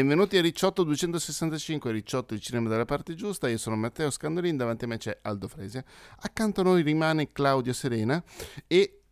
Benvenuti a Ricciotto 265, Ricciotto il cinema dalla parte giusta, io sono Matteo Scandolin, davanti a me c'è Aldo Fresia, accanto a noi rimane Claudio Serena e,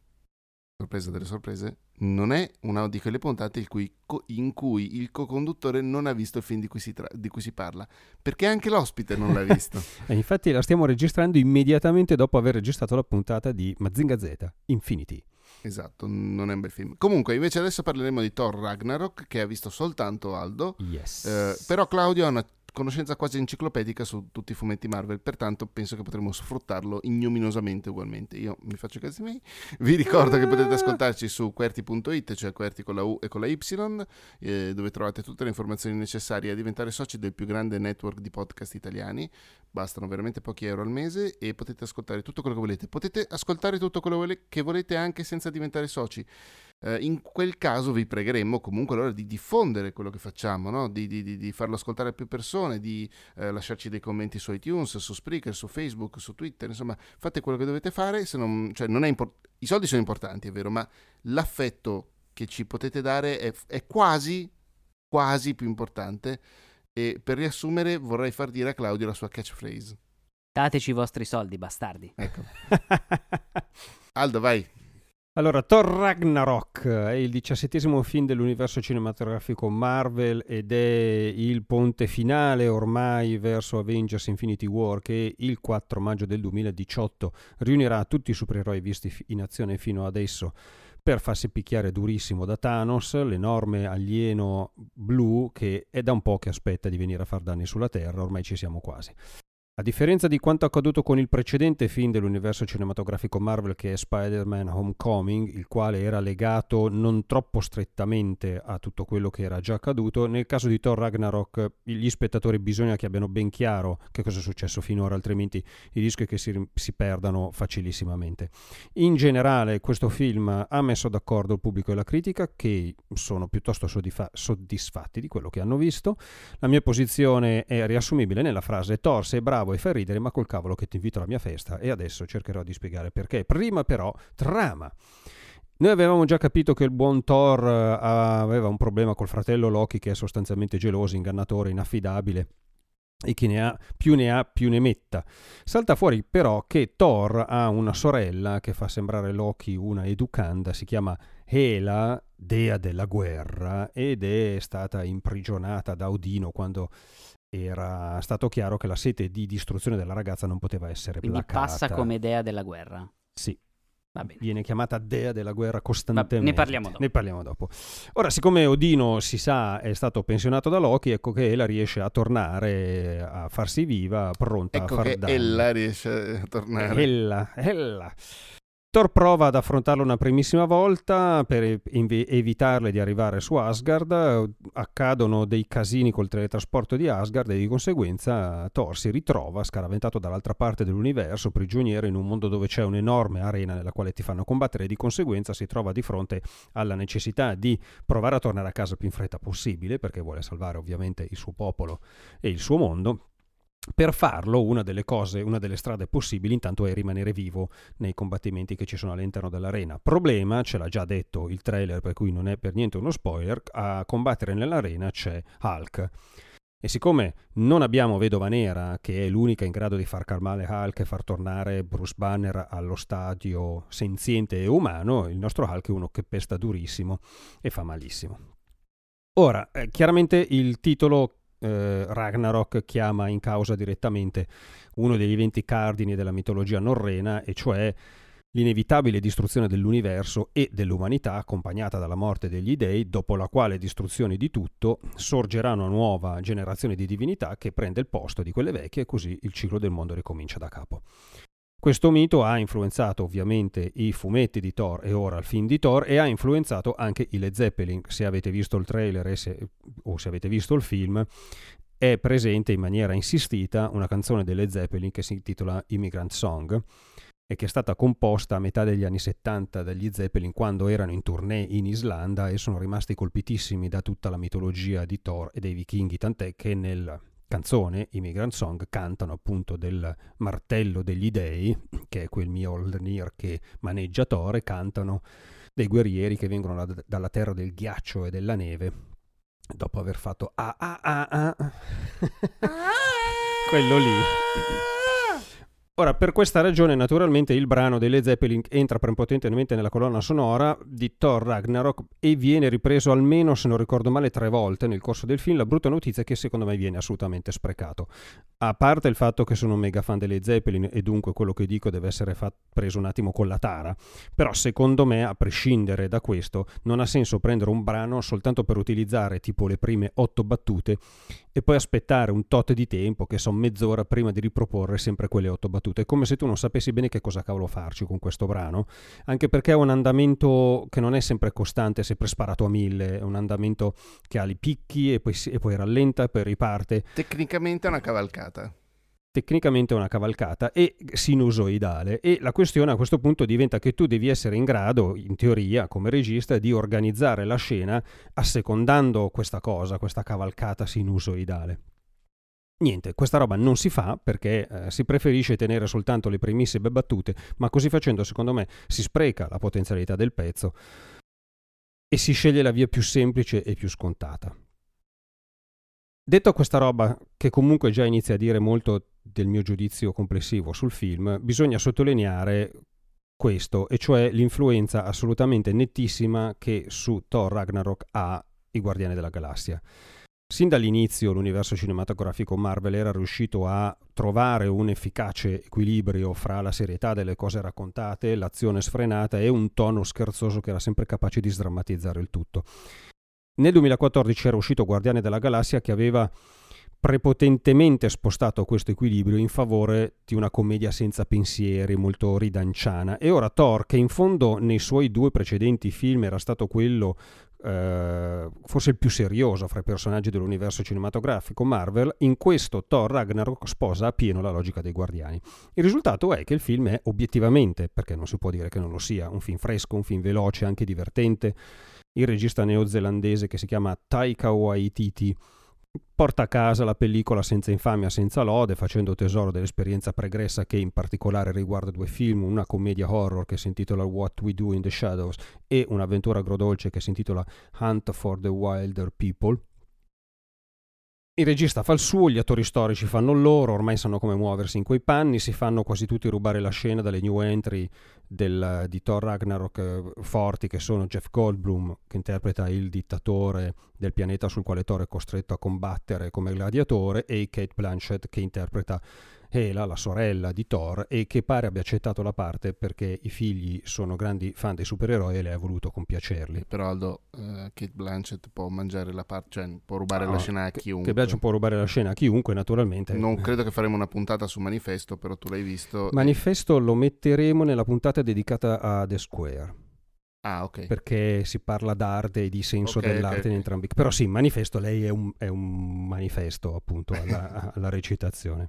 sorpresa delle sorprese, non è una di quelle puntate in cui, in cui il co-conduttore non ha visto il film di cui, si tra- di cui si parla, perché anche l'ospite non l'ha visto. Infatti la stiamo registrando immediatamente dopo aver registrato la puntata di Mazinga Z, Infinity. Esatto, non è un bel film. Comunque, invece adesso parleremo di Thor Ragnarok, che ha visto soltanto Aldo, Yes. Eh, però Claudio ha una conoscenza quasi enciclopedica su tutti i fumetti Marvel, pertanto penso che potremo sfruttarlo ignominosamente ugualmente. Io mi faccio i cazzi miei. Vi ricordo che potete ascoltarci su QWERTY.it, cioè QWERTY con la U e con la Y, eh, dove trovate tutte le informazioni necessarie a diventare soci del più grande network di podcast italiani. Bastano veramente pochi euro al mese e potete ascoltare tutto quello che volete. Potete ascoltare tutto quello che volete anche senza diventare soci. Eh, in quel caso vi pregheremmo comunque allora di diffondere quello che facciamo, no? di, di- di- farlo ascoltare a più persone, di eh, lasciarci dei commenti su iTunes, su Spreaker, su Facebook, su Twitter, insomma fate quello che dovete fare, se non, cioè, non è impor- i soldi sono importanti, è vero, ma l'affetto che ci potete dare è, è quasi, quasi più importante e per riassumere vorrei far dire a Claudio la sua catchphrase. Dateci i vostri soldi, bastardi. Ecco. Aldo, vai. Allora, Thor Ragnarok è il diciassettesimo film dell'universo cinematografico Marvel ed è il ponte finale ormai verso Avengers Infinity War che il 4 maggio del 2018 riunirà tutti i supereroi visti in azione fino adesso per farsi picchiare durissimo da Thanos, l'enorme alieno blu che è da un po' che aspetta di venire a far danni sulla Terra, ormai ci siamo quasi. A differenza di quanto accaduto con il precedente film dell'universo cinematografico Marvel che è Spider-Man Homecoming, il quale era legato non troppo strettamente a tutto quello che era già accaduto, nel caso di Thor Ragnarok gli spettatori bisogna che abbiano ben chiaro che cosa è successo finora, altrimenti il rischio è che si, si perdano facilissimamente. In generale questo film ha messo d'accordo il pubblico e la critica che sono piuttosto soddifa- soddisfatti di quello che hanno visto. La mia posizione è riassumibile nella frase Thor sei bravo e fai ridere ma col cavolo che ti invito alla mia festa e adesso cercherò di spiegare perché. Prima però trama. Noi avevamo già capito che il buon Thor eh, aveva un problema col fratello Loki che è sostanzialmente geloso, ingannatore, inaffidabile e che ne ha più ne ha più ne metta. Salta fuori però che Thor ha una sorella che fa sembrare Loki una educanda, si chiama Hela, dea della guerra, ed è stata imprigionata da Odino quando era stato chiaro che la sete di distruzione della ragazza non poteva essere Quindi placata. passa come idea della guerra. Sì, Va bene. viene chiamata dea della guerra costantemente. ne parliamo dopo. Ne parliamo dopo. Ora, siccome Odino si sa è stato pensionato da Loki, ecco che Ela riesce a tornare a farsi viva, pronta Ecco a far che danno. ella riesce a tornare. Ella, ella. Thor prova ad affrontarlo una primissima volta per evitarle di arrivare su Asgard. Accadono dei casini col teletrasporto di Asgard e di conseguenza Thor si ritrova scaraventato dall'altra parte dell'universo, prigioniero in un mondo dove c'è un'enorme arena nella quale ti fanno combattere e di conseguenza si trova di fronte alla necessità di provare a tornare a casa il più in fretta possibile perché vuole salvare ovviamente il suo popolo e il suo mondo. Per farlo, una delle cose, una delle strade possibili, intanto è rimanere vivo nei combattimenti che ci sono all'interno dell'arena. Problema, ce l'ha già detto il trailer, per cui non è per niente uno spoiler, a combattere nell'arena c'è Hulk. E siccome non abbiamo Vedova Nera, che è l'unica in grado di far calmare Hulk e far tornare Bruce Banner allo stadio senziente e umano, il nostro Hulk è uno che pesta durissimo e fa malissimo. Ora, eh, chiaramente il titolo eh, Ragnarok chiama in causa direttamente uno degli eventi cardini della mitologia norrena, e cioè l'inevitabile distruzione dell'universo e dell'umanità accompagnata dalla morte degli dei, dopo la quale distruzione di tutto sorgerà una nuova generazione di divinità che prende il posto di quelle vecchie e così il ciclo del mondo ricomincia da capo. Questo mito ha influenzato ovviamente i fumetti di Thor e ora il film di Thor e ha influenzato anche i Led Zeppelin. Se avete visto il trailer se, o se avete visto il film, è presente in maniera insistita una canzone delle Zeppelin che si intitola Immigrant Song e che è stata composta a metà degli anni 70 dagli Zeppelin quando erano in tournée in Islanda e sono rimasti colpitissimi da tutta la mitologia di Thor e dei vichinghi, tant'è che nel canzone, i Migrant Song, cantano appunto del martello degli dei, che è quel Mjolnir che maneggia Thor, cantano dei guerrieri che vengono da, dalla terra del ghiaccio e della neve, dopo aver fatto ah ah ah, ah. quello lì. Ora, per questa ragione, naturalmente, il brano delle Zeppelin entra prepotentemente nella colonna sonora di Thor Ragnarok e viene ripreso almeno, se non ricordo male, tre volte nel corso del film. La brutta notizia è che secondo me viene assolutamente sprecato. A parte il fatto che sono un mega fan delle Zeppelin e dunque quello che dico deve essere fat- preso un attimo con la tara, però secondo me, a prescindere da questo, non ha senso prendere un brano soltanto per utilizzare tipo le prime otto battute e poi aspettare un tot di tempo, che sono mezz'ora prima di riproporre sempre quelle otto battute. È come se tu non sapessi bene che cosa cavolo farci con questo brano, anche perché è un andamento che non è sempre costante, è sempre sparato a mille, è un andamento che ha i picchi e poi, e poi rallenta e poi riparte. Tecnicamente è una cavalcata tecnicamente è una cavalcata e sinusoidale e la questione a questo punto diventa che tu devi essere in grado, in teoria, come regista, di organizzare la scena assecondando questa cosa, questa cavalcata sinusoidale. Niente, questa roba non si fa perché eh, si preferisce tenere soltanto le premisse battute, ma così facendo secondo me si spreca la potenzialità del pezzo e si sceglie la via più semplice e più scontata. Detto questa roba, che comunque già inizia a dire molto del mio giudizio complessivo sul film, bisogna sottolineare questo, e cioè l'influenza assolutamente nettissima che su Thor Ragnarok ha i Guardiani della Galassia. Sin dall'inizio l'universo cinematografico Marvel era riuscito a trovare un efficace equilibrio fra la serietà delle cose raccontate, l'azione sfrenata e un tono scherzoso che era sempre capace di sdrammatizzare il tutto. Nel 2014 era uscito Guardiane della Galassia che aveva prepotentemente spostato questo equilibrio in favore di una commedia senza pensieri, molto ridanciana. E ora Thor, che in fondo nei suoi due precedenti film era stato quello eh, forse il più serioso fra i personaggi dell'universo cinematografico Marvel, in questo Thor Ragnarok sposa a pieno la logica dei Guardiani. Il risultato è che il film è obiettivamente, perché non si può dire che non lo sia, un film fresco, un film veloce, anche divertente il regista neozelandese che si chiama Taika Waititi porta a casa la pellicola senza infamia, senza lode, facendo tesoro dell'esperienza pregressa che in particolare riguarda due film, una commedia horror che si intitola What We Do in the Shadows e un'avventura agrodolce che si intitola Hunt for the Wilder People. Il regista fa il suo, gli attori storici fanno il loro, ormai sanno come muoversi in quei panni, si fanno quasi tutti rubare la scena dalle new entry del, di Thor Ragnarok eh, forti che sono Jeff Goldblum che interpreta il dittatore del pianeta sul quale Thor è costretto a combattere come gladiatore e Kate Blanchett che interpreta Hela, la sorella di Thor, e che pare abbia accettato la parte perché i figli sono grandi fan dei supereroi e lei ha voluto compiacerli. Però Aldo, uh, Kate Blanchett può mangiare la parte, cioè può rubare no, la scena a chiunque. Kate Blanchett può rubare la scena a chiunque, naturalmente. Non credo che faremo una puntata su Manifesto, però tu l'hai visto. Manifesto e... lo metteremo nella puntata dedicata a The Square. Ah, ok. Perché si parla d'arte e di senso okay, dell'arte okay, in entrambi. Però sì, manifesto, lei è un, è un manifesto appunto alla, alla recitazione.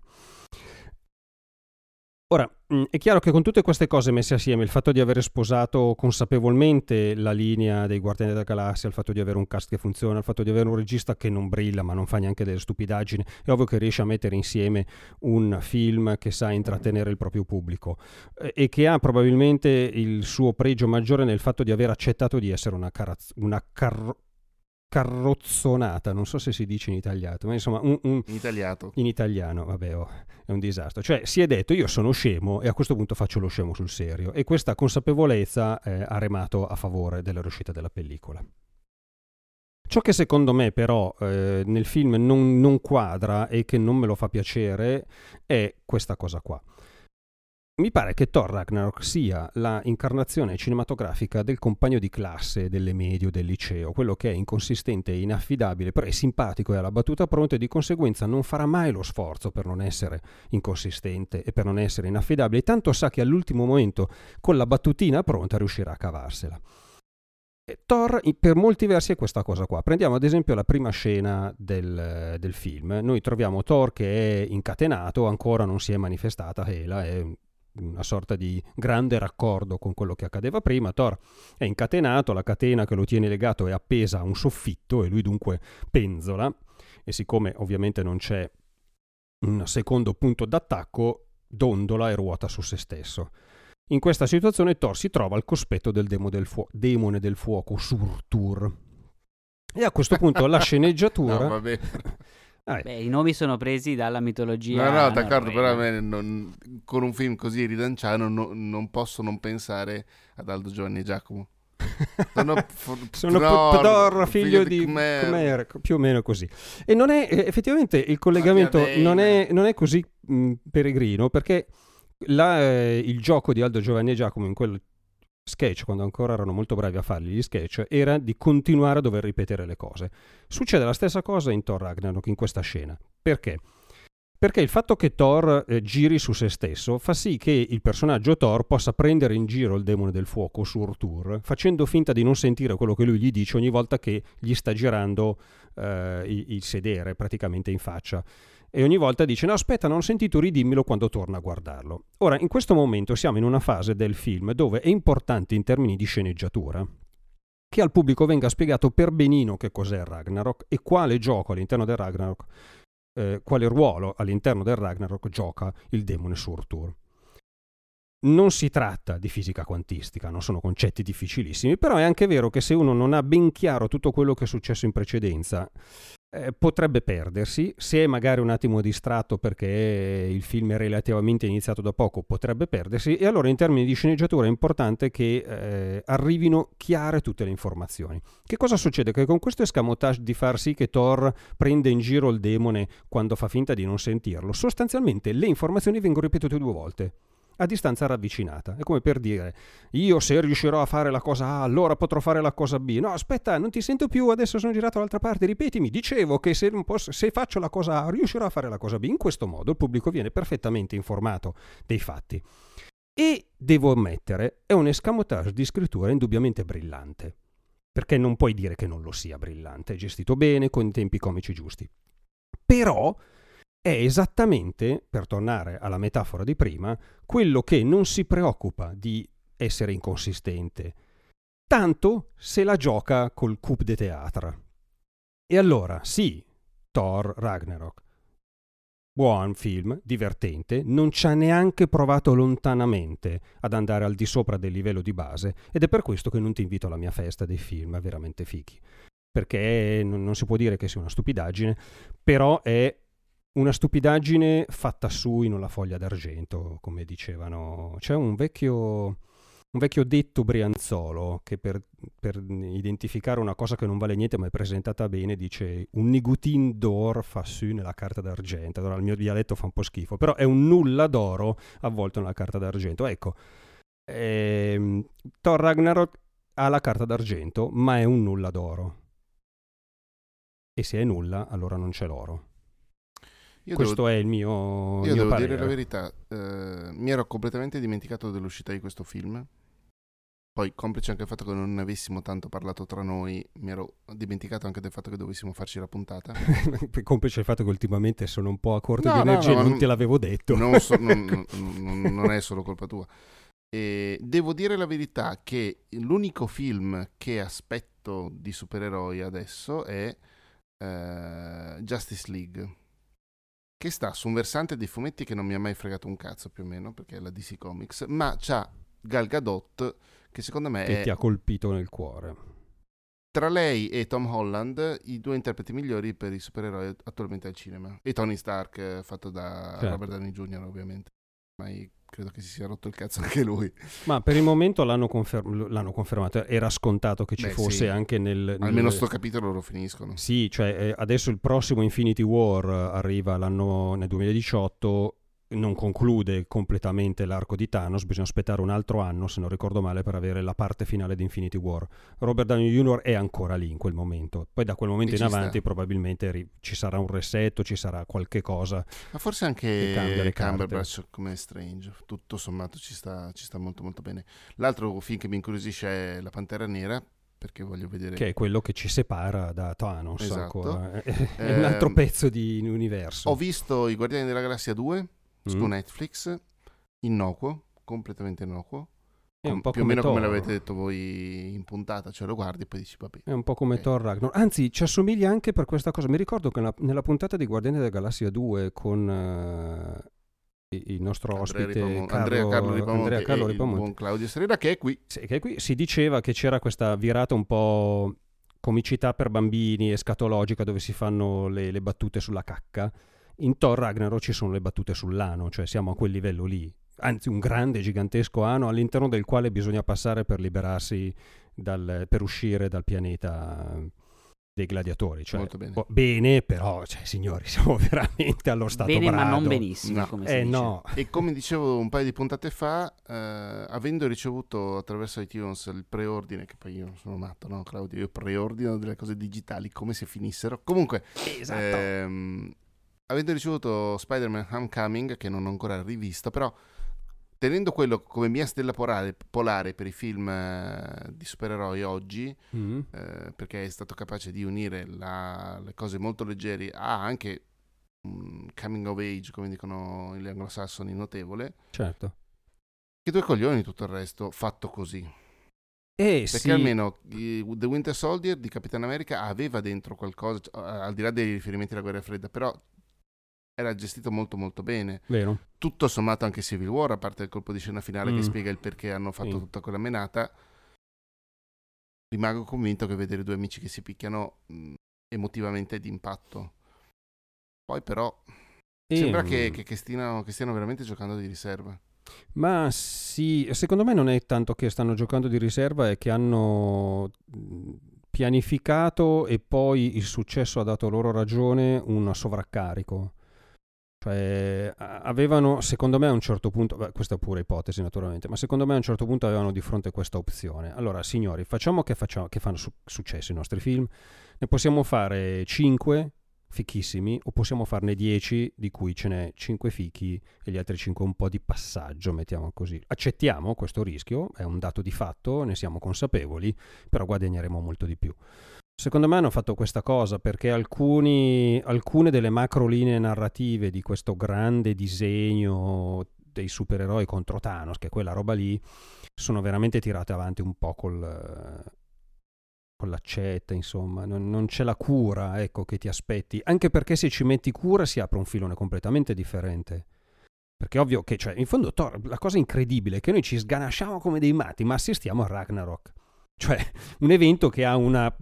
Ora, mm, è chiaro che con tutte queste cose messe assieme, il fatto di aver sposato consapevolmente la linea dei Guardiani della Galassia, il fatto di avere un cast che funziona, il fatto di avere un regista che non brilla ma non fa neanche delle stupidaggini, è ovvio che riesce a mettere insieme un film che sa intrattenere il proprio pubblico e che ha probabilmente il suo pregio maggiore nel fatto di aver accettato di essere una, caraz- una carro- carrozzonata, non so se si dice in italiano, ma insomma un, un, in, italiano. in italiano, vabbè, oh, è un disastro. Cioè si è detto io sono scemo e a questo punto faccio lo scemo sul serio e questa consapevolezza eh, ha remato a favore della riuscita della pellicola. Ciò che secondo me però eh, nel film non, non quadra e che non me lo fa piacere è questa cosa qua. Mi pare che Thor Ragnarok sia la incarnazione cinematografica del compagno di classe delle medie o del liceo, quello che è inconsistente e inaffidabile, però è simpatico e ha la battuta pronta e di conseguenza non farà mai lo sforzo per non essere inconsistente e per non essere inaffidabile, tanto sa che all'ultimo momento con la battutina pronta riuscirà a cavarsela. Thor per molti versi è questa cosa qua. Prendiamo ad esempio la prima scena del, del film. Noi troviamo Thor che è incatenato, ancora non si è manifestata Hela, è una sorta di grande raccordo con quello che accadeva prima. Thor è incatenato, la catena che lo tiene legato è appesa a un soffitto e lui dunque penzola e siccome ovviamente non c'è un secondo punto d'attacco, dondola e ruota su se stesso. In questa situazione Thor si trova al cospetto del del fuo- demone del fuoco Surtur. E a questo punto la sceneggiatura... No. Ah, Beh, i nomi sono presi dalla mitologia. No, no, d'accordo, però non- con un film così ridanciano no- non posso non pensare ad Aldo Giovanni e Giacomo. Sono, f- Sono Thor, Thor, figlio di Khmer. Khmer, più o meno così. E non è effettivamente il collegamento non è, non è così mh, peregrino perché la, eh, il gioco di Aldo Giovanni e Giacomo in quel sketch, quando ancora erano molto bravi a farli gli sketch, era di continuare a dover ripetere le cose. Succede la stessa cosa in Thor Ragnarok in questa scena. Perché? Perché il fatto che Thor eh, giri su se stesso fa sì che il personaggio Thor possa prendere in giro il demone del fuoco, Surtur, facendo finta di non sentire quello che lui gli dice ogni volta che gli sta girando eh, il, il sedere praticamente in faccia. E ogni volta dice: No, aspetta, non ho sentito, ridimmelo quando torna a guardarlo. Ora, in questo momento siamo in una fase del film dove è importante in termini di sceneggiatura che al pubblico venga spiegato per benino che cos'è il Ragnarok e quale gioco all'interno del Ragnarok eh, quale ruolo all'interno del Ragnarok gioca il demone Surtur. Non si tratta di fisica quantistica, non sono concetti difficilissimi, però è anche vero che se uno non ha ben chiaro tutto quello che è successo in precedenza, eh, potrebbe perdersi, se è magari un attimo distratto perché il film è relativamente iniziato da poco, potrebbe perdersi, e allora in termini di sceneggiatura è importante che eh, arrivino chiare tutte le informazioni. Che cosa succede? Che con questo escamotage di far sì che Thor prenda in giro il demone quando fa finta di non sentirlo, sostanzialmente le informazioni vengono ripetute due volte a distanza ravvicinata. È come per dire, io se riuscirò a fare la cosa A, allora potrò fare la cosa B. No, aspetta, non ti sento più, adesso sono girato dall'altra parte, ripetimi, dicevo che se, posso- se faccio la cosa A, riuscirò a fare la cosa B. In questo modo il pubblico viene perfettamente informato dei fatti. E devo ammettere, è un escamotage di scrittura indubbiamente brillante. Perché non puoi dire che non lo sia brillante, è gestito bene, con i tempi comici giusti. Però è esattamente, per tornare alla metafora di prima, quello che non si preoccupa di essere inconsistente, tanto se la gioca col coup de théâtre. E allora, sì, Thor Ragnarok, buon film, divertente, non ci ha neanche provato lontanamente ad andare al di sopra del livello di base ed è per questo che non ti invito alla mia festa dei film veramente fichi. Perché non si può dire che sia una stupidaggine, però è una stupidaggine fatta su in una foglia d'argento, come dicevano. C'è un vecchio, un vecchio detto brianzolo che per, per identificare una cosa che non vale niente ma è presentata bene dice un nigutin d'or fa su nella carta d'argento. Allora il mio dialetto fa un po' schifo, però è un nulla d'oro avvolto nella carta d'argento. Ecco, ehm, Thor Ragnarok ha la carta d'argento ma è un nulla d'oro. E se è nulla allora non c'è l'oro. Io Questo devo, è il mio, io mio devo parere. dire la verità, eh, mi ero completamente dimenticato dell'uscita di questo film. Poi, complice anche il fatto che non ne avessimo tanto parlato tra noi, mi ero dimenticato anche del fatto che dovessimo farci la puntata. Complice il fatto che ultimamente sono un po' a corto No, di no, energia, no, non non- te l'avevo detto. non, so- non- non- non è solo colpa tua. E devo dire la verità che l'unico film che aspetto di supereroi adesso è eh, Justice League, che sta su un versante dei fumetti che non mi ha mai fregato un cazzo più o meno, perché è la DC Comics, ma c'ha Gal Gadot che secondo me che è ti ha colpito nel cuore. tra lei e Tom Holland i due interpreti migliori per i supereroi attualmente al cinema. E Tony Stark, eh, fatto da Certo. Robert Downey Jr. ovviamente. Mai credo che si sia rotto il cazzo anche lui. Ma per il momento l'hanno, confer- l'hanno confermato, era scontato che ci Beh, fosse sì. anche nel... Almeno nel- sto capitolo lo finiscono. Sì, cioè eh, adesso il prossimo Infinity War eh, arriva l'anno nel 2018, non conclude completamente l'arco di Thanos, bisogna aspettare un altro anno, se non ricordo male, per avere la parte finale di Infinity War. Robert Downey Jr. è ancora lì in quel momento, poi da quel momento E in ci sta. avanti probabilmente ri- ci sarà un resetto, ci sarà qualche cosa. Ma forse anche. Cumberbatch come Strange, tutto sommato ci sta, ci sta molto molto bene. L'altro film che mi incuriosisce è La Pantera Nera, perché voglio vedere... Che è quello che ci separa da Thanos Esatto. ancora. È, è un Ehm, altro pezzo di universo. Ho visto I Guardiani della Galassia 2 su Mm. Netflix, innocuo, completamente innocuo. È Com- più o come meno come Thor. l'avete detto voi in puntata, cioè lo guardi e poi dici vabbè. È un po' come Ok. Thor Ragnarok. Anzi, ci assomiglia anche per questa cosa. Mi ricordo che nella, nella puntata di Guardiani della Galassia 2 con eh, il- nostro Andrea, ospite Ripamo- Carlo, Andrea Carlo Ripamonti Andrea Carlo e il Ripamonti. buon Claudio Serena che è qui. Sì, che qui si diceva che c'era questa virata un po' comicità per bambini, escatologica, dove si fanno le, le battute sulla cacca. In Thor Ragnarok ci sono le battute sull'ano, cioè siamo a quel livello lì. Anzi, un grande, gigantesco ano all'interno del quale bisogna passare per liberarsi, dal- per uscire dal pianeta dei gladiatori. Cioè, Molto bene. boh, bene, però, cioè, signori, siamo veramente allo stato Bene, ma brado. non benissimo, No. come si Eh dice. no, E come dicevo un paio di puntate fa, eh, avendo ricevuto attraverso iTunes il preordine, che poi io sono matto, no Claudio? Io preordino delle cose digitali come se finissero. Comunque, esatto. ehm, avendo ricevuto Spider-Man Homecoming, che non ho ancora rivisto, però tenendo quello come mia stella polare, polare per i film eh, di supereroi oggi, Mm. eh, perché è stato capace di unire la- le cose molto leggeri a anche un coming of age, come dicono gli anglosassoni, notevole. certo. Che due coglioni tutto il resto fatto così. Eh Perché sì. almeno The Winter Soldier di Capitan America aveva dentro qualcosa, eh, al di là dei riferimenti alla guerra fredda, però era gestito molto molto bene. Vero. Tutto sommato anche Civil War, a parte il colpo di scena finale che Mm. spiega il perché hanno fatto Sì. tutta quella menata, rimango convinto che vedere due amici che si picchiano mh, emotivamente è d'impatto. Poi però sembra Ehm, che, che- che stiano, che stiano veramente giocando di riserva. Ma sì, secondo me non è tanto che stanno giocando di riserva, è che hanno mh, pianificato e poi il successo ha dato loro ragione un sovraccarico. A- avevano, secondo me a un certo punto, beh, questa è pure ipotesi naturalmente, ma secondo me a un certo punto avevano di fronte questa opzione. Allora, signori, facciamo che, facciamo, che fanno su- successo i nostri film, ne possiamo fare 5 fichissimi o possiamo farne 10 di cui ce n'è 5 fichi e gli altri 5 un po' di passaggio, mettiamo così. Accettiamo questo rischio, è un dato di fatto, ne siamo consapevoli, però guadagneremo molto di più. Secondo me hanno fatto questa cosa perché alcuni, alcune delle macro linee narrative di questo grande disegno dei supereroi contro Thanos, che è quella roba lì, sono veramente tirate avanti un po' col, con l'accetta, insomma, non, non c'è la cura, ecco, che ti aspetti, anche perché se ci metti cura si apre un filone completamente differente. Perché è ovvio che, cioè, in fondo Thor, la cosa incredibile è che noi ci sganasciamo come dei matti, ma assistiamo a Ragnarok. Cioè, un evento che ha una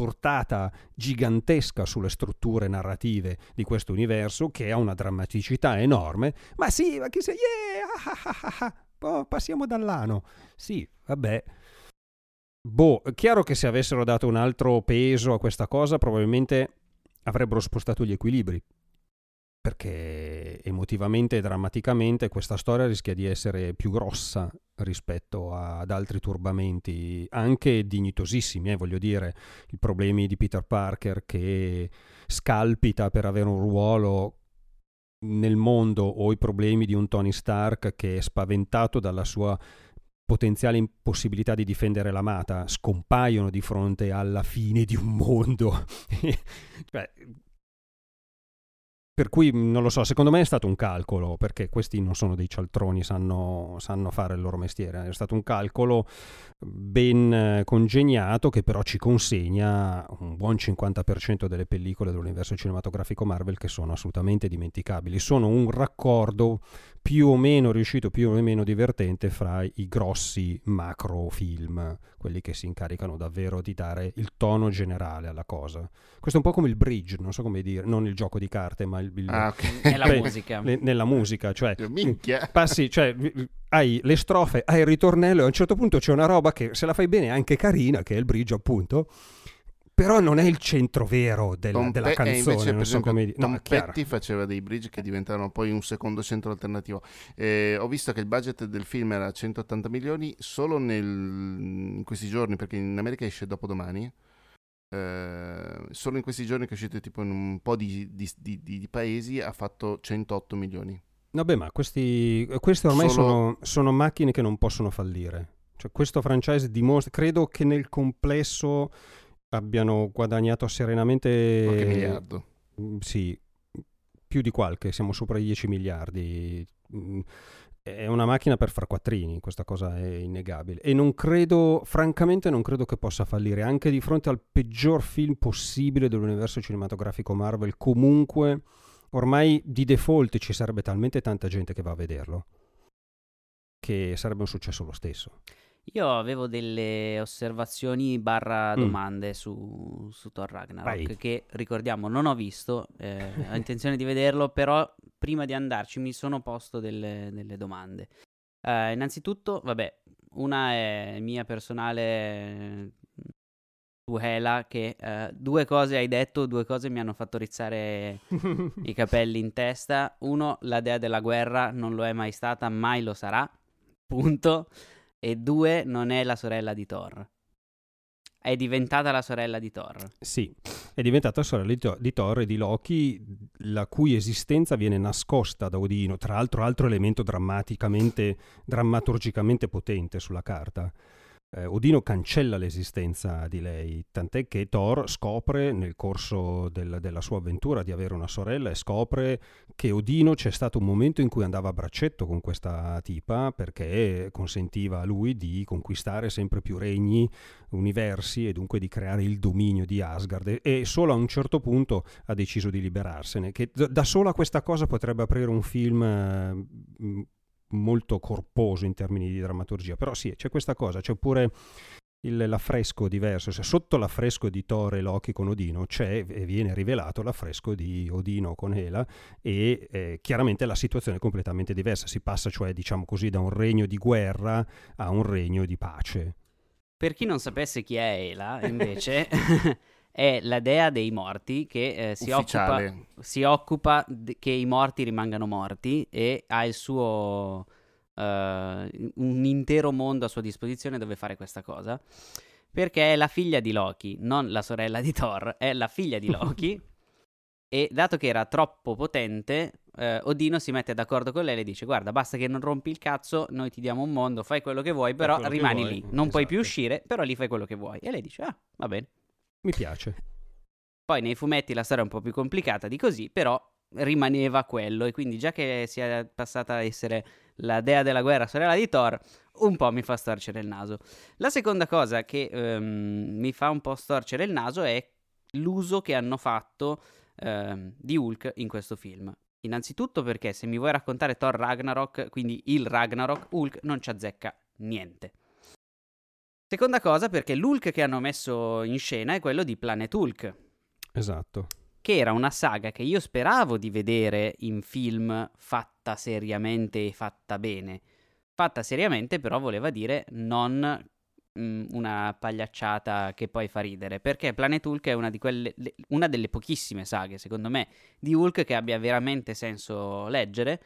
portata gigantesca sulle strutture narrative di questo universo, che ha una drammaticità enorme. Ma sì, ma chi sei? Yeah! ah, ah, ah, ah, ah. Passiamo dall'ano. Sì, vabbè. Boh, è chiaro che se avessero dato un altro peso a questa cosa, probabilmente avrebbero spostato gli equilibri. Perché emotivamente e drammaticamente questa storia rischia di essere più grossa rispetto ad altri turbamenti, anche dignitosissimi, eh, voglio dire, i problemi di Peter Parker che scalpita per avere un ruolo nel mondo o i problemi di un Tony Stark che è spaventato dalla sua potenziale impossibilità di difendere l'amata scompaiono di fronte alla fine di un mondo. cioè, per cui non lo so, secondo me è stato un calcolo, perché questi non sono dei cialtroni, sanno, sanno fare il loro mestiere. È stato un calcolo ben eh, congegnato che però ci consegna un buon 50% delle pellicole dell'universo cinematografico Marvel che sono assolutamente dimenticabili. Sono un raccordo più o meno riuscito, più o meno divertente fra i grossi macro film, quelli che si incaricano davvero di dare il tono generale alla cosa. Questo è un po' come il bridge, non so come dire, non il gioco di carte, ma il, il Ah, ok. Nella Beh, musica. le- nella musica, cioè Minchia. passi, cioè hai le strofe, hai il ritornello e a un certo punto c'è una roba che se la fai bene è anche carina, che è il bridge appunto, però non è il centro vero della, Tom della Pe- eh, canzone, invece, per non so come dire. Tom No. Petty faceva dei bridge che diventavano poi un secondo centro alternativo. Eh, ho visto che il budget del film era 180 milioni solo nel- in questi giorni, perché in America esce dopodomani. Eh, solo in questi giorni che è uscito tipo in un po' di, di- di- di- paesi ha fatto 108 milioni. Vabbè, ma questi, queste ormai Solo- sono, sono macchine che non possono fallire. Cioè, questo franchise dimostra, credo che nel complesso abbiano guadagnato serenamente... Qualche miliardo. Mm, Sì, più di qualche, siamo sopra i 10 miliardi. È una macchina per far quattrini, questa cosa è innegabile. E non credo, francamente, non credo che possa fallire, anche di fronte al peggior film possibile dell'universo cinematografico Marvel. Comunque, ormai di default ci sarebbe talmente tanta gente che va a vederlo che sarebbe un successo lo stesso. Io avevo delle osservazioni barra Mm. domande su, su Thor Ragnarok Vai. che ricordiamo non ho visto, eh, ho intenzione di vederlo, però prima di andarci mi sono posto delle, delle domande. Eh, innanzitutto, vabbè, una è mia personale eh, su Hela che eh, due cose hai detto, due cose mi hanno fatto rizzare i capelli in testa. Uno, la dea della guerra non lo è mai stata, mai lo sarà. Punto. E due, non è la sorella di Thor. È diventata la sorella di Thor. Sì, è diventata sorella di, Thor- di Thor e di Loki, la cui esistenza viene nascosta da Odino, tra l'altro altro elemento drammaticamente, drammaturgicamente potente sulla carta. Eh, Odino cancella l'esistenza di lei, tant'è che Thor scopre nel corso del- della sua avventura di avere una sorella e scopre che Odino c'è stato un momento in cui andava a braccetto con questa tipa perché consentiva a lui di conquistare sempre più regni universi e dunque di creare il dominio di Asgard e- e solo a un certo punto ha deciso di liberarsene che da sola questa cosa potrebbe aprire un film eh, molto corposo in termini di drammaturgia però sì c'è questa cosa c'è pure il- l'affresco diverso cioè, sotto l'affresco di Thor e Loki con Odino c'è e viene rivelato l'affresco di Odino con Hela e eh, chiaramente la situazione è completamente diversa si passa cioè diciamo così da un regno di guerra a un regno di pace. Per chi non sapesse chi è Ela, invece, è la dea dei morti che eh, si, occupa, si occupa d- che i morti rimangano morti e ha il suo eh, un intero mondo a sua disposizione dove fare questa cosa. Perché è la figlia di Loki, non la sorella di Thor, è la figlia di Loki. e dato che era troppo potente, eh, Odino si mette d'accordo con lei e le dice: Guarda, basta che non rompi il cazzo, noi ti diamo un mondo, fai quello che vuoi, però quello rimani vuoi, lì. Non puoi più esatto. uscire, però lì fai quello che vuoi. E lei dice: Ah, va bene. Mi piace Poi nei fumetti la storia è un po' più complicata di così, però rimaneva quello. E quindi, già che sia passata a essere la dea della guerra, sorella di Thor, un po' mi fa storcere il naso. La seconda cosa che ehm, mi fa un po' storcere il naso è l'uso che hanno fatto ehm, di Hulk in questo film. Innanzitutto perché se mi vuoi raccontare Thor Ragnarok, quindi il Ragnarok, Hulk non ci azzecca niente. Seconda cosa perché l'Hulk che hanno messo in scena è quello di Planet Hulk, esatto. Che era una saga che io speravo di vedere in film fatta seriamente e fatta bene. Fatta seriamente però voleva dire non mm, una pagliacciata che poi fa ridere, perché Planet Hulk è una, di quelle, le- una delle pochissime saghe, secondo me, di Hulk che abbia veramente senso leggere,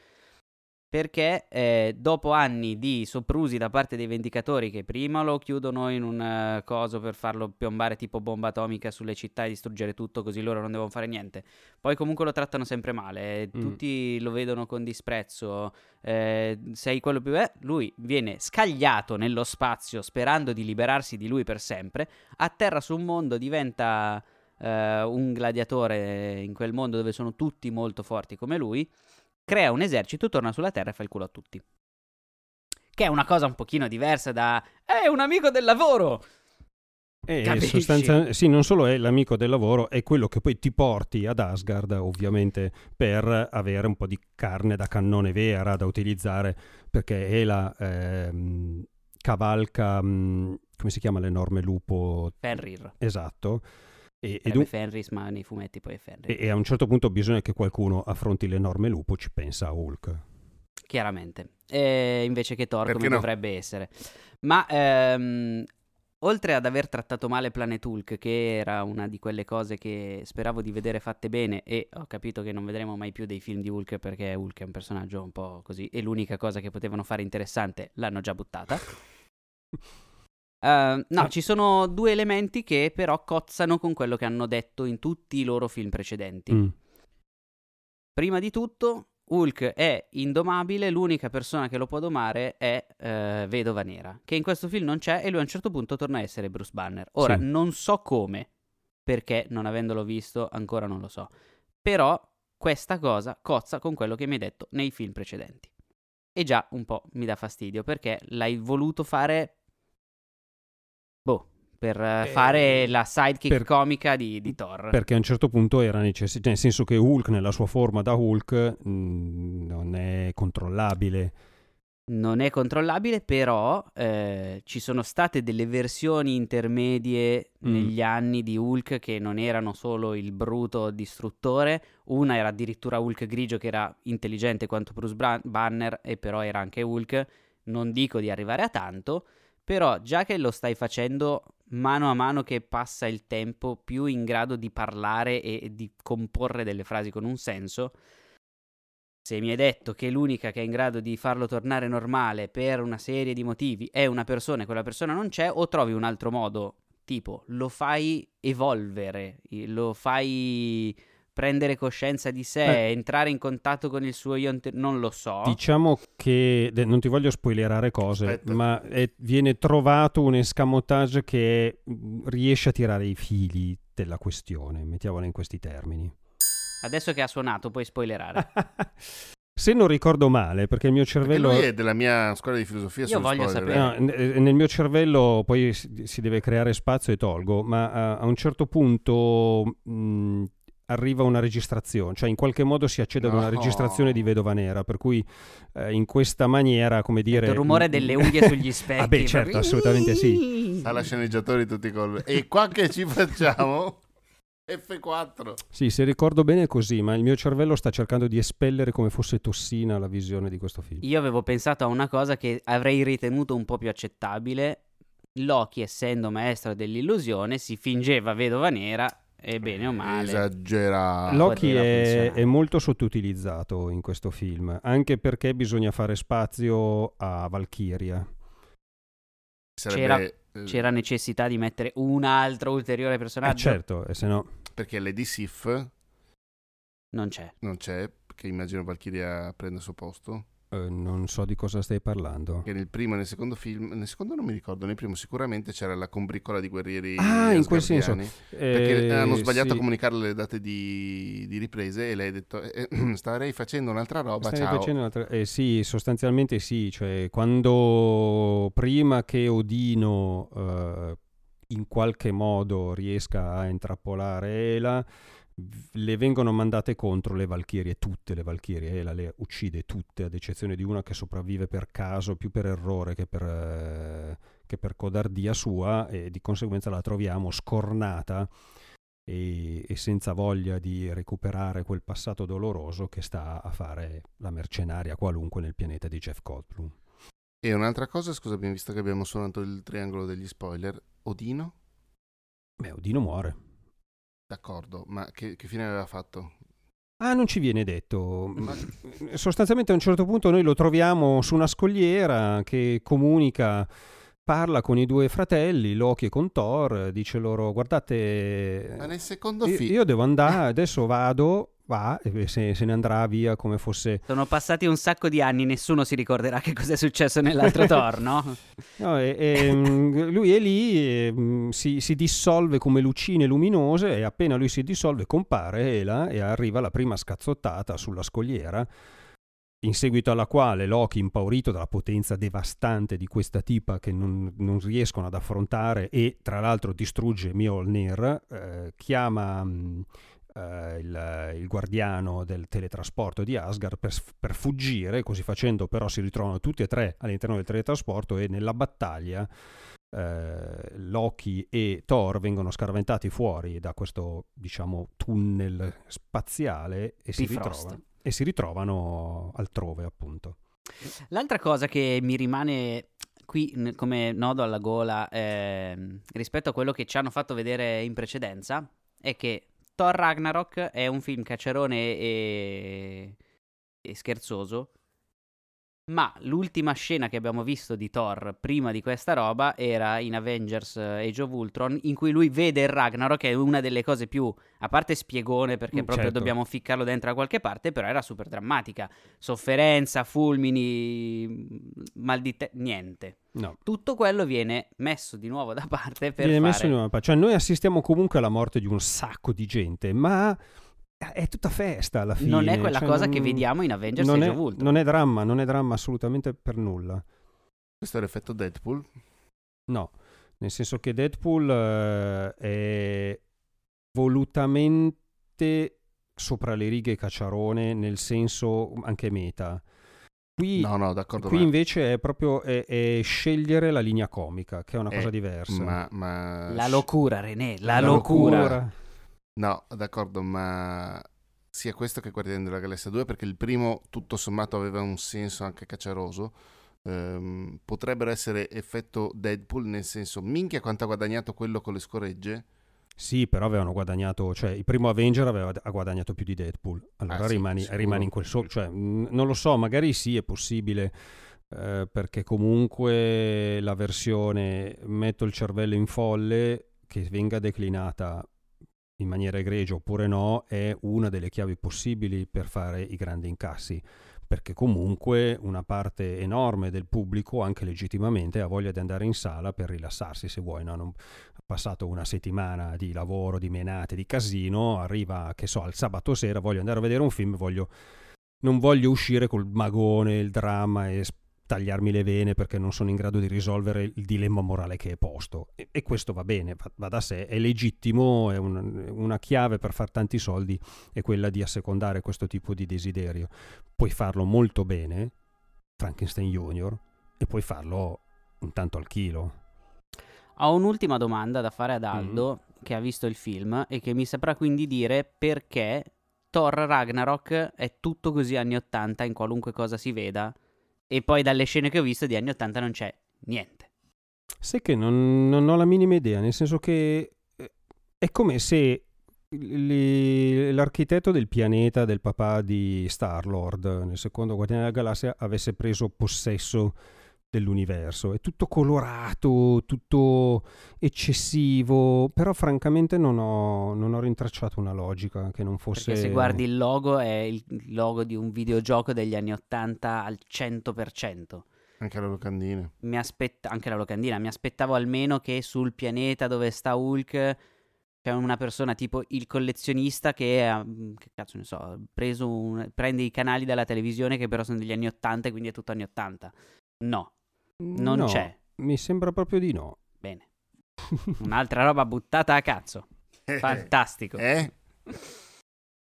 perché eh, dopo anni di soprusi da parte dei Vendicatori che prima lo chiudono in un eh, coso per farlo piombare tipo bomba atomica sulle città e distruggere tutto così loro non devono fare niente, poi comunque lo trattano sempre male, eh, Mm. tutti lo vedono con disprezzo, eh, sei quello più... Eh, lui viene scagliato nello spazio sperando di liberarsi di lui per sempre, atterra su un mondo, diventa eh, un gladiatore in quel mondo dove sono tutti molto forti come lui, crea un esercito, torna sulla Terra e fa il culo a tutti. Che è una cosa un pochino diversa da... È un amico del lavoro! E Capisci? sostanza- sì, non solo è l'amico del lavoro, è quello che poi ti porti ad Asgard, ovviamente, per avere un po' di carne da cannone vera da utilizzare, perché Ela ehm, cavalca, mm, come si chiama l'enorme lupo? Fenrir. Esatto. E, e, Sarebbe dun- Fenris, ma nei fumetti poi è Fenris. e- e a un certo punto bisogna che qualcuno affronti l'enorme lupo, ci pensa Hulk. Chiaramente. E invece che Thor Perché come no? dovrebbe essere. Ma ehm, oltre ad aver trattato male Planet Hulk, che era una di quelle cose che speravo di vedere fatte bene, e ho capito che non vedremo mai più dei film di Hulk perché Hulk è un personaggio un po' così, e l'unica cosa che potevano fare interessante l'hanno già buttata. Ehm, no, Ah. ci sono due elementi che però cozzano con quello che hanno detto in tutti i loro film precedenti. Mm. Prima di tutto, Hulk è indomabile, l'unica persona che lo può domare è eh, Vedova Nera, che in questo film non c'è e lui a un certo punto torna a essere Bruce Banner. Ora, Sì. non so come, perché non avendolo visto ancora non lo so, però questa cosa cozza con quello che mi hai detto nei film precedenti. E già un po' mi dà fastidio, perché l'hai voluto fare... Boh, per eh, Eh, fare la sidekick per- comica di, di Thor. Perché a un certo punto era necessario, nel senso che Hulk nella sua forma da Hulk mm, non è controllabile. Non è controllabile, però eh, ci sono state delle versioni intermedie Mm. negli anni di Hulk che non erano solo il bruto distruttore, una era addirittura Hulk grigio che era intelligente quanto Bruce Banner e però era anche Hulk, non dico di arrivare a tanto, però già che lo stai facendo mano a mano che passa il tempo più in grado di parlare e di comporre delle frasi con un senso, se mi hai detto che l'unica che è in grado di farlo tornare normale per una serie di motivi è una persona e quella persona non c'è, o trovi un altro modo, tipo lo fai evolvere, lo fai prendere coscienza di sé, Eh. entrare in contatto con il suo io, non lo so. Diciamo che, de- non ti voglio spoilerare cose, Aspetta. ma è- viene trovato un escamotage che mm, riesce a tirare i fili della questione, mettiamola in questi termini. Adesso che ha suonato puoi spoilerare. Se non ricordo male, perché il mio Perché cervello... lui è della mia scuola di filosofia Io voglio spoiler, sapere. eh. No, n- nel mio cervello poi si deve creare spazio e tolgo, ma a, a un certo punto mh, arriva una registrazione, cioè in qualche modo si accede ad una No. registrazione di Vedova Nera, per cui eh, in questa maniera, come dire... il rumore mh, delle unghie sugli specchi. Ah beh, certo, assolutamente sì. Sala sceneggiatori tutti col... E qua che ci facciamo? F4. Sì, se ricordo bene è così, ma il mio cervello sta cercando di espellere come fosse tossina la visione di questo film. Io avevo pensato a una cosa che avrei ritenuto un po' più accettabile. Loki, essendo maestro dell'illusione, si fingeva vedova nera e bene o male. Esagerato. Loki è, è molto sottoutilizzato in questo film, anche perché bisogna fare spazio a Valkyria. Sarebbe, eh, C'era necessità di mettere un altro ulteriore Eh, personaggio? certo, e se no... Perché Lady Sif Non c'è. non c'è, che immagino Valkyria prenda il suo posto. Eh, non so di cosa stai parlando. Che nel primo e nel secondo film, nel secondo non mi ricordo, nel primo sicuramente c'era la combricola di guerrieri Ah, in quel senso. asgardiani, Perché Eh, hanno sbagliato sì, a comunicare le date di, di riprese e lei ha detto eh, eh, starei facendo un'altra roba, Stai ciao. facendo un'altra- eh, sì, sostanzialmente sì, cioè quando prima che Odino eh, in qualche modo riesca a intrappolare Ela, le vengono mandate contro le Valchirie, tutte le Valchirie, Ela le uccide tutte, ad eccezione di una che sopravvive per caso, più per errore che per, eh, che per codardia sua, e di conseguenza la troviamo scornata e, e senza voglia di recuperare quel passato doloroso che sta a fare la mercenaria qualunque nel pianeta di Jeff Goldblum. E un'altra cosa, scusa, abbiamo visto che abbiamo suonato il triangolo degli spoiler. Odino? Beh, Odino muore. D'accordo, ma che, che fine aveva fatto? Ah, non ci viene detto. Ma- Sostanzialmente a un certo punto noi lo troviamo su una scogliera che comunica, parla con i due fratelli, Loki e con Thor, dice loro guardate, Ma nel secondo film... io devo andare, adesso vado, va, e se, se ne andrà via come fosse... Sono passati un sacco di anni, nessuno si ricorderà che cosa è successo nell'altro Thor, no? E- e, mm, lui è lì, e, mm, si, si dissolve come lucine luminose e appena lui si dissolve compare Ela e arriva la prima scazzottata sulla scogliera, in seguito alla quale Loki, impaurito dalla potenza devastante di questa tipa che non, non riescono ad affrontare e tra l'altro distrugge Mjolnir, eh, chiama... mm, eh, il, il guardiano del teletrasporto di Asgard per, per fuggire, così facendo però si ritrovano tutti e tre all'interno del teletrasporto e nella battaglia eh, Loki e Thor vengono scaraventati fuori da questo, diciamo, tunnel spaziale e si, ritrovano, e si ritrovano altrove, appunto. L'altra cosa che mi rimane qui come nodo alla gola ehm, rispetto a quello che ci hanno fatto vedere in precedenza è che Thor Ragnarok è un film caccerone e, e scherzoso. Ma l'ultima scena che abbiamo visto di Thor prima di questa roba era in Avengers eh, Age of Ultron, in cui lui vede il Ragnarok, che è una delle cose più, a parte spiegone, perché Mm, proprio certo. dobbiamo ficcarlo dentro da qualche parte, però era super drammatica. Sofferenza, fulmini, mal di te- niente. No. Tutto quello viene messo di nuovo da parte per Viene fare... messo in una pa- Cioè, noi assistiamo comunque alla morte di un sacco di gente, ma è tutta festa alla fine. Non è quella cioè, cosa non- che vediamo in Avengers non Age è, of Ultron. non è dramma, non è dramma assolutamente per nulla. Questo è l'effetto Deadpool. No, nel senso che Deadpool eh, è volutamente sopra le righe cacciarone, nel senso anche meta. Qui, No, no, d'accordo. qui invece è proprio è- è scegliere la linea comica, che è una Eh, cosa diversa. ma, ma- La locura, René, la, La locura. locura. No, d'accordo, ma sia questo che Guardiani della Galassia 2, perché il primo tutto sommato aveva un senso anche cacciaroso. Ehm, potrebbero essere effetto Deadpool, nel senso, minchia quanto ha guadagnato quello con le scoregge. Sì, però avevano guadagnato, cioè il primo Avenger aveva, ha guadagnato più di Deadpool. Allora Ah, sì, rimani, rimani in quel solo, cioè mh, non lo so, magari sì è possibile, eh, perché comunque la versione metto il cervello in folle che venga declinata in maniera egregia oppure no è una delle chiavi possibili per fare i grandi incassi perché comunque una parte enorme del pubblico anche legittimamente ha voglia di andare in sala per rilassarsi se vuoi no? Non- passato una settimana di lavoro, di menate, di casino, arriva, che so, al sabato sera, voglio andare a vedere un film, voglio, non voglio uscire col magone, il dramma e tagliarmi le vene perché non sono in grado di risolvere il dilemma morale che è posto. E, e questo va bene, va, va da sé, è legittimo, è un- una chiave per far tanti soldi, è quella di assecondare questo tipo di desiderio. Puoi farlo molto bene, Frankenstein Junior, e puoi farlo un tanto al chilo. Ho un'ultima domanda da fare ad. Aldo, che ha visto il film, e che mi saprà quindi dire perché Thor Ragnarok è tutto così anni 80 in qualunque cosa si veda, e poi dalle scene che ho visto di anni 80 non c'è niente. Sai che non, non ho la minima idea, nel senso che eh, è come se li- l'architetto del pianeta del papà di Star-Lord nel secondo Guardiani della Galassia avesse preso possesso dell'universo. È tutto colorato, tutto eccessivo, però francamente non ho, non ho rintracciato una logica che non fosse... Perché se guardi il logo è il logo di un videogioco degli anni 80 al 100%. Anche la locandina. Mi aspetta anche la locandina, mi aspettavo almeno che sul pianeta dove sta Hulk c'è una persona tipo il collezionista che ha, che cazzo ne so, un- prende i canali dalla televisione che però sono degli anni 80 e quindi è tutto anni 80. No, non No, c'è. Mi sembra proprio di no. Bene. Un'altra roba buttata a cazzo. Fantastico. Eh?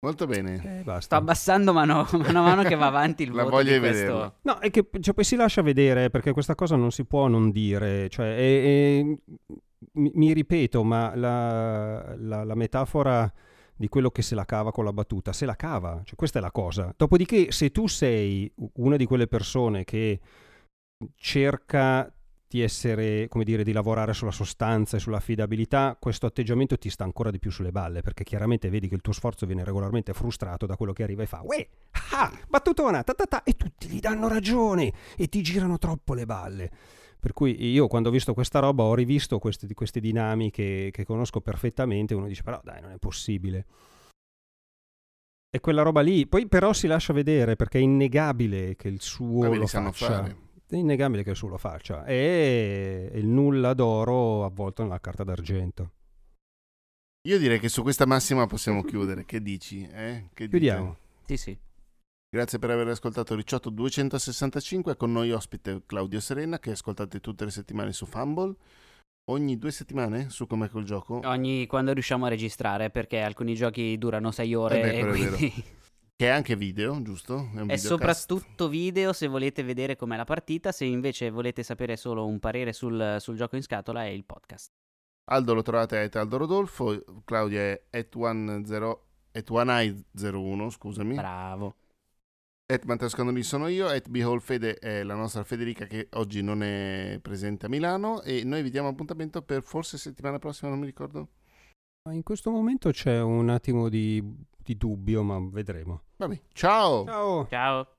Molto bene. Eh, Sto abbassando mano, mano a mano che va avanti il La voto voglia di di questo. No, è che cioè, poi si lascia vedere perché questa cosa non si può non dire. Cioè, è- è- mi, mi ripeto, ma la, la- la metafora di quello che se la cava con la battuta, se la cava, cioè, questa è la cosa. Dopodiché, se tu sei una di quelle persone che cerca di essere, come dire, di lavorare sulla sostanza e sull'affidabilità, questo atteggiamento ti sta ancora di più sulle balle, perché chiaramente vedi che il tuo sforzo viene regolarmente frustrato da quello che arriva e fa, uè, ah, battutona, ta ta ta, e tutti gli danno ragione e ti girano troppo le balle. Per cui io quando ho visto questa roba ho rivisto queste, queste dinamiche che conosco perfettamente, uno dice però dai non è possibile. E quella roba lì, poi però si lascia vedere perché è innegabile che il suo Vabbè, lo faccia. fare. È innegabile che il suo lo faccia. E il nulla d'oro avvolto nella carta d'argento. Io direi che su questa massima possiamo chiudere. Che dici? Eh? Che dite? Chiudiamo. Sì, sì. Grazie per aver ascoltato Ricciotto 265. Con noi ospite Claudio Serena, che ascoltate tutte le settimane su Fumble. Ogni due settimane su Com'è col gioco. Ogni quando riusciamo a registrare, perché alcuni giochi durano sei ore Eh beh, e è quindi Che è anche video, giusto? È, un È soprattutto video se volete vedere com'è la partita, se invece volete sapere solo un parere sul, sul gioco in scatola è il podcast. Aldo lo trovate a Aldo Rodolfo, Claudia è at 10 at 1i01, scusami. Bravo. At Matteo Scandolini sono io, at Behold Fede è la nostra Federica che oggi non è presente a Milano e noi vi diamo appuntamento per forse settimana prossima, non mi ricordo. In questo momento c'è un attimo di, di dubbio, ma vedremo. Vabbè, ciao! Ciao! Ciao.